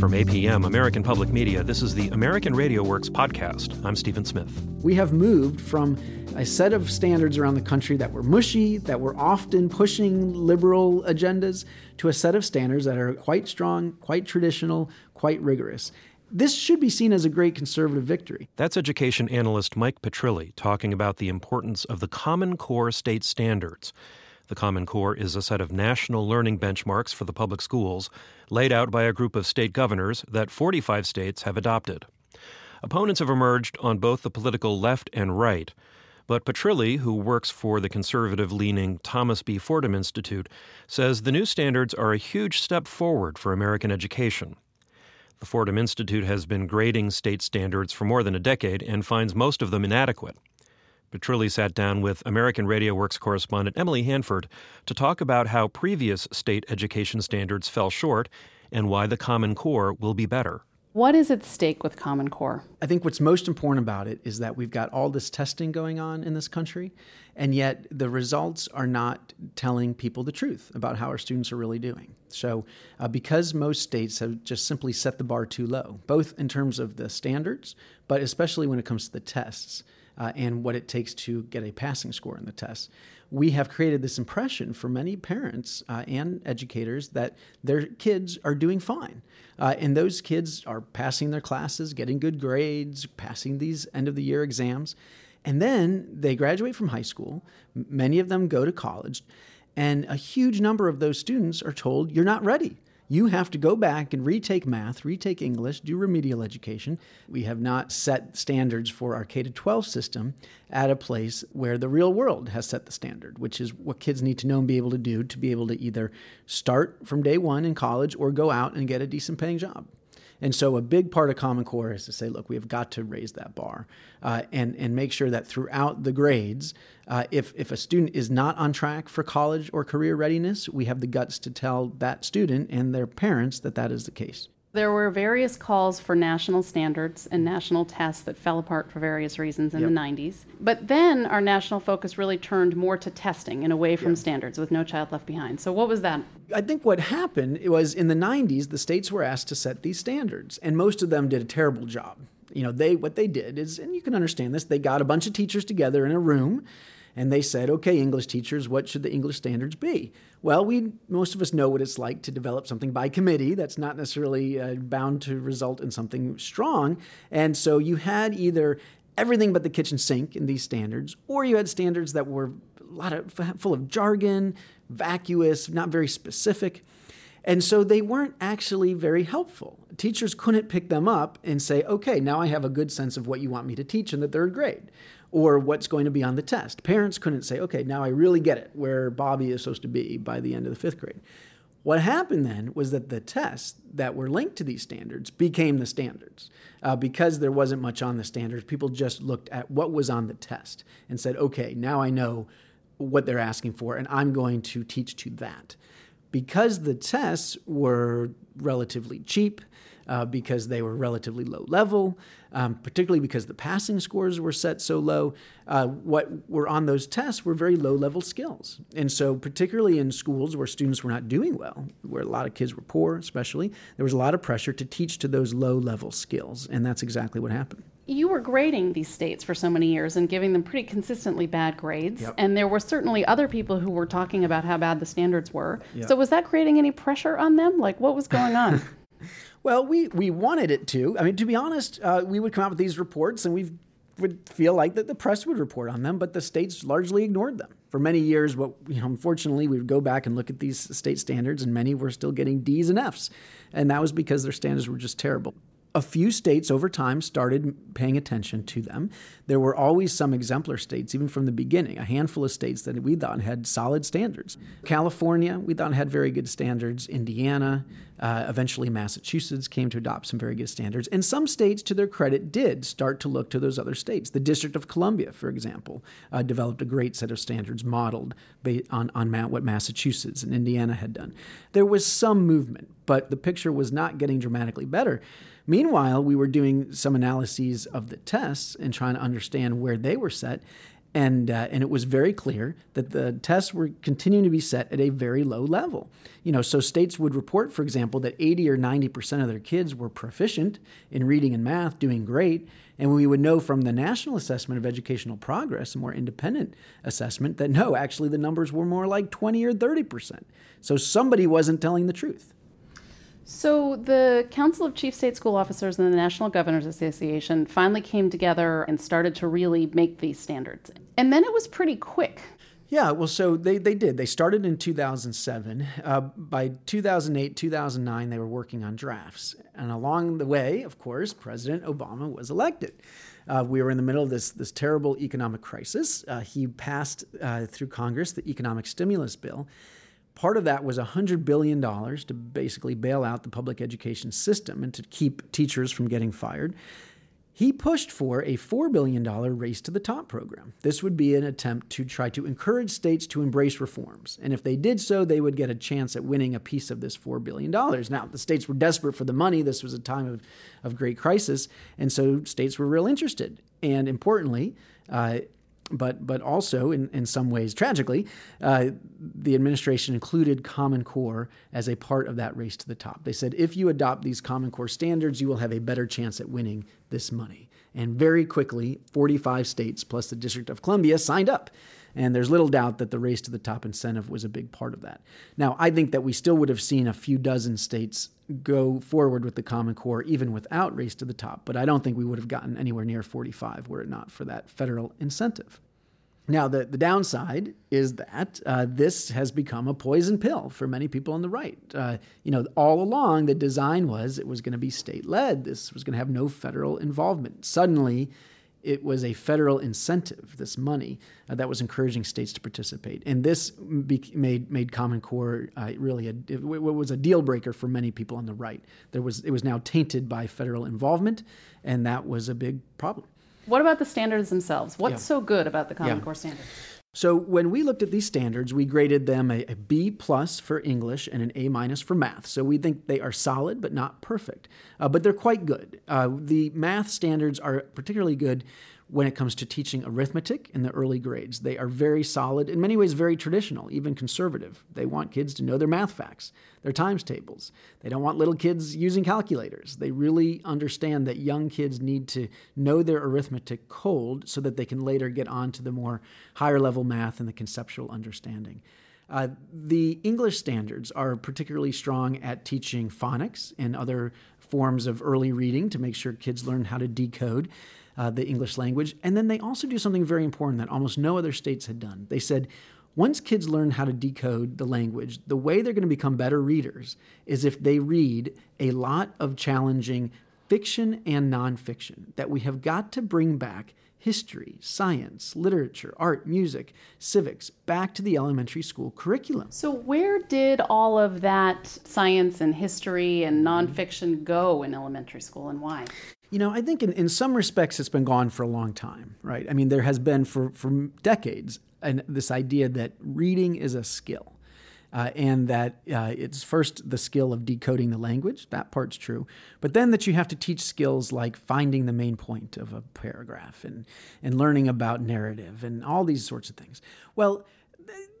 From APM, American Public Media, this is the American Radio Works podcast. I'm Stephen Smith. We have moved from a set of standards around the country that were mushy, that were often pushing liberal agendas, to a set of standards that are quite strong, quite traditional, quite rigorous. This should be seen as a great conservative victory. That's education analyst Mike Petrilli talking about the importance of the Common Core state standards. The Common Core is a set of national learning benchmarks for the public schools laid out by a group of state governors that 45 states have adopted. Opponents have emerged on both the political left and right. But Petrilli, who works for the conservative leaning Thomas B. Fordham Institute, says the new standards are a huge step forward for American education. The Fordham Institute has been grading state standards for more than a decade and finds most of them inadequate. Petrilli sat down with American Radio Works correspondent Emily Hanford to talk about how previous state education standards fell short and why the Common Core will be better. What is at stake with Common Core? I think what's most important about it is that we've got all this testing going on in this country, and yet the results are not telling people the truth about how our students are really doing. So, uh, because most states have just simply set the bar too low, both in terms of the standards, but especially when it comes to the tests uh, and what it takes to get a passing score in the test. we have created this impression for many parents uh, and educators that their kids are doing fine. Uh, and those kids are passing their classes, getting good grades, passing these end of the year exams. And then they graduate from high school. Many of them go to college. And a huge number of those students are told, You're not ready you have to go back and retake math, retake English, do remedial education. We have not set standards for our K 12 system at a place where the real world has set the standard, which is what kids need to know and be able to do to be able to either start from day one in college or go out and get a decent paying job. And so a big part of Common Core is to say, look, we have got to raise that bar uh, and, and make sure that throughout the grades, uh, if, if a student is not on track for college or career readiness, we have the guts to tell that student and their parents that that is the case. There were various calls for national standards and national tests that fell apart for various reasons in yep. the 90s. But then our national focus really turned more to testing and away from yep. standards with No Child Left Behind. So, what was that? I think what happened was in the 90s, the states were asked to set these standards, and most of them did a terrible job. You know, they what they did is, and you can understand this, they got a bunch of teachers together in a room and they said, okay, English teachers, what should the English standards be? Well, we most of us know what it's like to develop something by committee. That's not necessarily uh, bound to result in something strong. And so you had either everything but the kitchen sink in these standards, or you had standards that were a lot of full of jargon, vacuous, not very specific. And so they weren't actually very helpful. Teachers couldn't pick them up and say, okay, now I have a good sense of what you want me to teach in the third grade or what's going to be on the test. Parents couldn't say, okay, now I really get it where Bobby is supposed to be by the end of the fifth grade. What happened then was that the tests that were linked to these standards became the standards. Uh, because there wasn't much on the standards, people just looked at what was on the test and said, okay, now I know what they're asking for, and I'm going to teach to that because the tests were relatively cheap, uh, because they were relatively low level, um, particularly because the passing scores were set so low. Uh, what were on those tests were very low level skills. And so, particularly in schools where students were not doing well, where a lot of kids were poor, especially, there was a lot of pressure to teach to those low level skills. And that's exactly what happened you were grading these states for so many years and giving them pretty consistently bad grades. Yep. And there were certainly other people who were talking about how bad the standards were. Yep. So was that creating any pressure on them? Like what was going on? well, we, we wanted it to. I mean, to be honest, uh, we would come out with these reports and we would feel like that the press would report on them, but the states largely ignored them. For many years, what you know, unfortunately, we would go back and look at these state standards, and many were still getting D's and F's, and that was because their standards were just terrible a few states over time started paying attention to them. There were always some exemplar states, even from the beginning, a handful of states that we thought had solid standards. California, we thought had very good standards. Indiana, uh, eventually Massachusetts came to adopt some very good standards. And some states, to their credit, did start to look to those other states. The District of Columbia, for example, uh, developed a great set of standards modeled on, on what Massachusetts and Indiana had done. There was some movement, but the picture was not getting dramatically better. Meanwhile, we were doing some analyses of the tests and trying to understand where they were set. And, uh, and it was very clear that the tests were continuing to be set at a very low level. You know, so states would report, for example, that 80 or 90% of their kids were proficient in reading and math, doing great. And we would know from the National Assessment of Educational Progress, a more independent assessment, that no, actually the numbers were more like 20 or 30%. So somebody wasn't telling the truth. So, the Council of Chief State School Officers and the National Governors Association finally came together and started to really make these standards. And then it was pretty quick. Yeah, well, so they, they did. They started in 2007. Uh, by 2008, 2009, they were working on drafts. And along the way, of course, President Obama was elected. Uh, we were in the middle of this, this terrible economic crisis. Uh, he passed uh, through Congress the economic stimulus bill. Part of that was $100 billion to basically bail out the public education system and to keep teachers from getting fired. He pushed for a $4 billion race to the top program. This would be an attempt to try to encourage states to embrace reforms. And if they did so, they would get a chance at winning a piece of this $4 billion. Now, the states were desperate for the money. This was a time of, of great crisis. And so states were real interested. And importantly, uh, but but also in, in some ways tragically, uh, the administration included Common Core as a part of that race to the top. They said if you adopt these Common Core standards, you will have a better chance at winning this money. And very quickly, 45 states plus the District of Columbia signed up. And there's little doubt that the race to the top incentive was a big part of that. Now, I think that we still would have seen a few dozen states go forward with the Common Core even without race to the top, but I don't think we would have gotten anywhere near 45 were it not for that federal incentive. Now, the, the downside is that uh, this has become a poison pill for many people on the right. Uh, you know, all along, the design was it was going to be state led, this was going to have no federal involvement. Suddenly, it was a federal incentive, this money, uh, that was encouraging states to participate. And this be- made, made Common Core uh, really a, it, was a deal breaker for many people on the right. There was, it was now tainted by federal involvement, and that was a big problem. What about the standards themselves? What's yeah. so good about the Common yeah. Core standards? So when we looked at these standards, we graded them a, a B plus for English and an A minus for math. So we think they are solid but not perfect, uh, but they're quite good. Uh, the math standards are particularly good when it comes to teaching arithmetic in the early grades. They are very solid, in many ways, very traditional, even conservative. They want kids to know their math facts, their times tables. They don't want little kids using calculators. They really understand that young kids need to know their arithmetic cold so that they can later get on to the more higher level math and the conceptual understanding. Uh, the English standards are particularly strong at teaching phonics and other forms of early reading to make sure kids learn how to decode uh, the English language. And then they also do something very important that almost no other states had done. They said, once kids learn how to decode the language, the way they're going to become better readers is if they read a lot of challenging fiction and nonfiction, that we have got to bring back history, science, literature, art, music, civics back to the elementary school curriculum. So, where did all of that science and history and mm-hmm. nonfiction go in elementary school and why? You know, I think in, in some respects it's been gone for a long time, right? I mean, there has been for, for decades an, this idea that reading is a skill. Uh, and that uh, it's first the skill of decoding the language, that part's true, but then that you have to teach skills like finding the main point of a paragraph and, and learning about narrative and all these sorts of things. Well,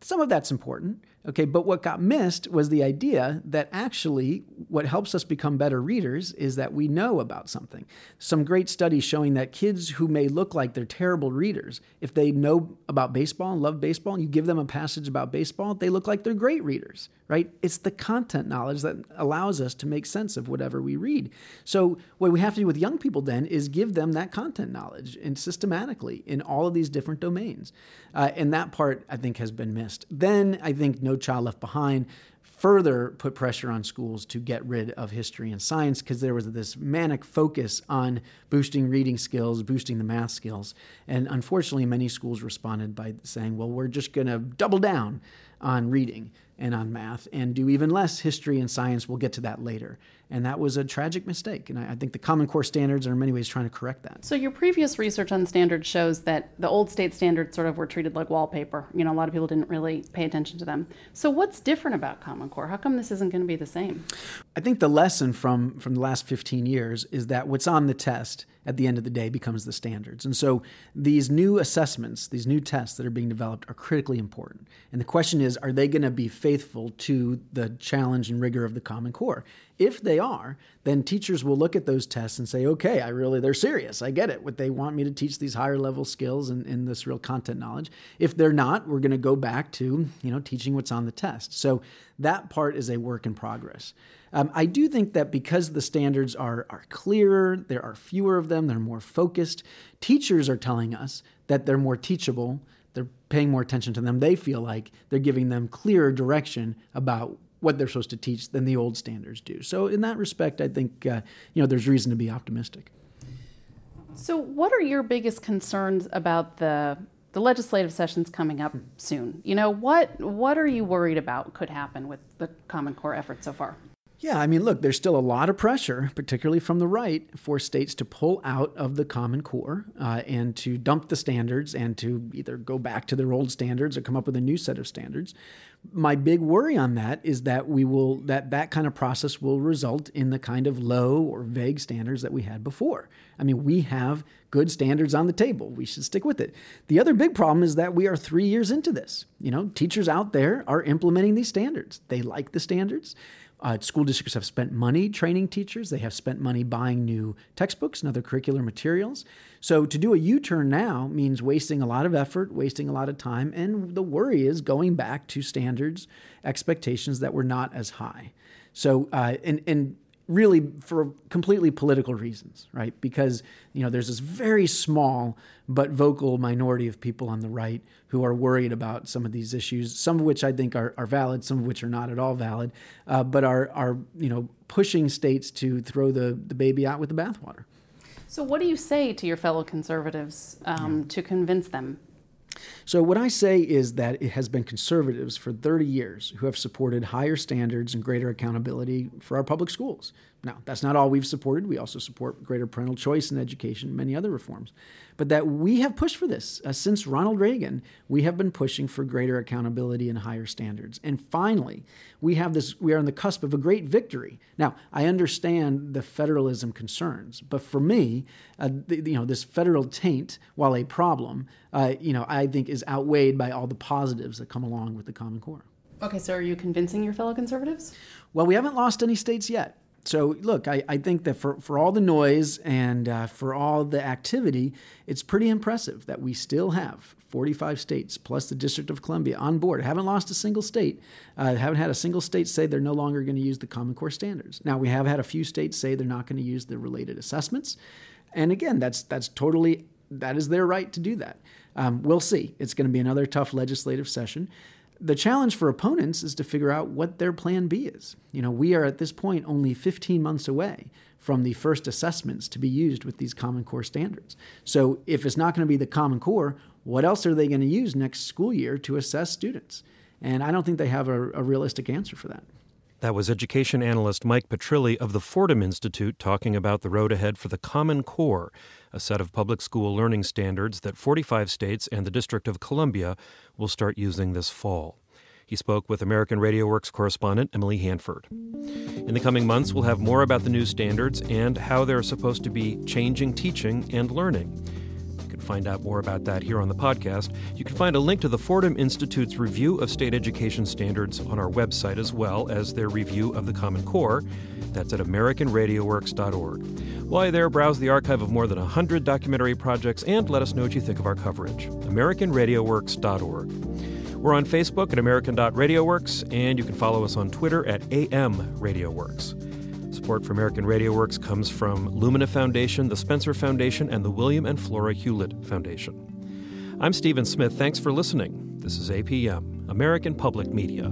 some of that's important. Okay, but what got missed was the idea that actually what helps us become better readers is that we know about something. Some great studies showing that kids who may look like they're terrible readers, if they know about baseball and love baseball, and you give them a passage about baseball, they look like they're great readers, right? It's the content knowledge that allows us to make sense of whatever we read. So, what we have to do with young people then is give them that content knowledge and systematically in all of these different domains. Uh, and that part, I think, has been missed. Then I think no no Child Left Behind further put pressure on schools to get rid of history and science because there was this manic focus on boosting reading skills, boosting the math skills. And unfortunately, many schools responded by saying, well, we're just going to double down on reading. and on math, and do even less history and science. We'll get to that later. And that was a tragic mistake. And I, I think the Common Core standards are in many ways trying to correct that. So, your previous research on standards shows that the old state standards sort of were treated like wallpaper. You know, a lot of people didn't really pay attention to them. So, what's different about Common Core? How come this isn't going to be the same? I think the lesson from, from the last 15 years is that what's on the test at the end of the day becomes the standards. And so these new assessments, these new tests that are being developed are critically important. And the question is are they going to be faithful to the challenge and rigor of the Common Core? If they are, then teachers will look at those tests and say, okay, I really, they're serious. I get it. What they want me to teach these higher level skills and, and this real content knowledge. If they're not, we're going to go back to, you know, teaching what's on the test. So that part is a work in progress. Um, I do think that because the standards are, are clearer, there are fewer of them, they're more focused, teachers are telling us that they're more teachable, they're paying more attention to them. They feel like they're giving them clearer direction about what they're supposed to teach than the old standards do. So, in that respect, I think uh, you know there's reason to be optimistic. So, what are your biggest concerns about the the legislative sessions coming up soon? You know, what what are you worried about could happen with the Common Core effort so far? Yeah, I mean, look, there's still a lot of pressure, particularly from the right, for states to pull out of the Common Core uh, and to dump the standards and to either go back to their old standards or come up with a new set of standards. My big worry on that is that we will that that kind of process will result in the kind of low or vague standards that we had before. I mean, we have good standards on the table. We should stick with it. The other big problem is that we are 3 years into this. You know, teachers out there are implementing these standards. They like the standards. Uh, school districts have spent money training teachers. They have spent money buying new textbooks and other curricular materials. So to do a U turn now means wasting a lot of effort, wasting a lot of time, and the worry is going back to standards, expectations that were not as high. So, uh, and, and really for completely political reasons, right? Because you know there's this very small but vocal minority of people on the right who are worried about some of these issues, some of which I think are, are valid, some of which are not at all valid, uh, but are are you know pushing states to throw the the baby out with the bathwater. So, what do you say to your fellow conservatives um, yeah. to convince them so, what I say is that it has been conservatives for 30 years who have supported higher standards and greater accountability for our public schools. Now, that's not all we've supported. We also support greater parental choice in education, many other reforms. But that we have pushed for this. Uh, since Ronald Reagan, we have been pushing for greater accountability and higher standards. And finally, we have this we are on the cusp of a great victory. Now, I understand the federalism concerns, but for me, uh, the, you know, this federal taint, while a problem, uh, you know, I think is outweighed by all the positives that come along with the Common Core. Okay, so are you convincing your fellow conservatives? Well, we haven't lost any states yet so look, I, I think that for, for all the noise and uh, for all the activity, it's pretty impressive that we still have 45 states plus the District of Columbia on board. Haven't lost a single state. Uh, haven't had a single state say they're no longer going to use the Common Core standards. Now we have had a few states say they're not going to use the related assessments, and again, that's that's totally that is their right to do that. Um, we'll see. It's going to be another tough legislative session the challenge for opponents is to figure out what their plan B is. You know, we are at this point only 15 months away from the first assessments to be used with these Common Core standards. So, if it's not going to be the Common Core, what else are they going to use next school year to assess students? And I don't think they have a, a realistic answer for that. That was education analyst Mike Petrilli of the Fordham Institute talking about the road ahead for the Common Core, a set of public school learning standards that 45 states and the District of Columbia will start using this fall. He spoke with American Radio Works correspondent Emily Hanford. In the coming months, we'll have more about the new standards and how they're supposed to be changing teaching and learning find out more about that here on the podcast. You can find a link to the Fordham Institute's review of state education standards on our website, as well as their review of the Common Core. That's at AmericanRadioWorks.org. While you're there, browse the archive of more than 100 documentary projects and let us know what you think of our coverage. AmericanRadioWorks.org. We're on Facebook at American.RadioWorks, and you can follow us on Twitter at AMRadioWorks. Support for American Radio Works comes from Lumina Foundation, the Spencer Foundation, and the William and Flora Hewlett Foundation. I'm Stephen Smith. Thanks for listening. This is APM, American Public Media.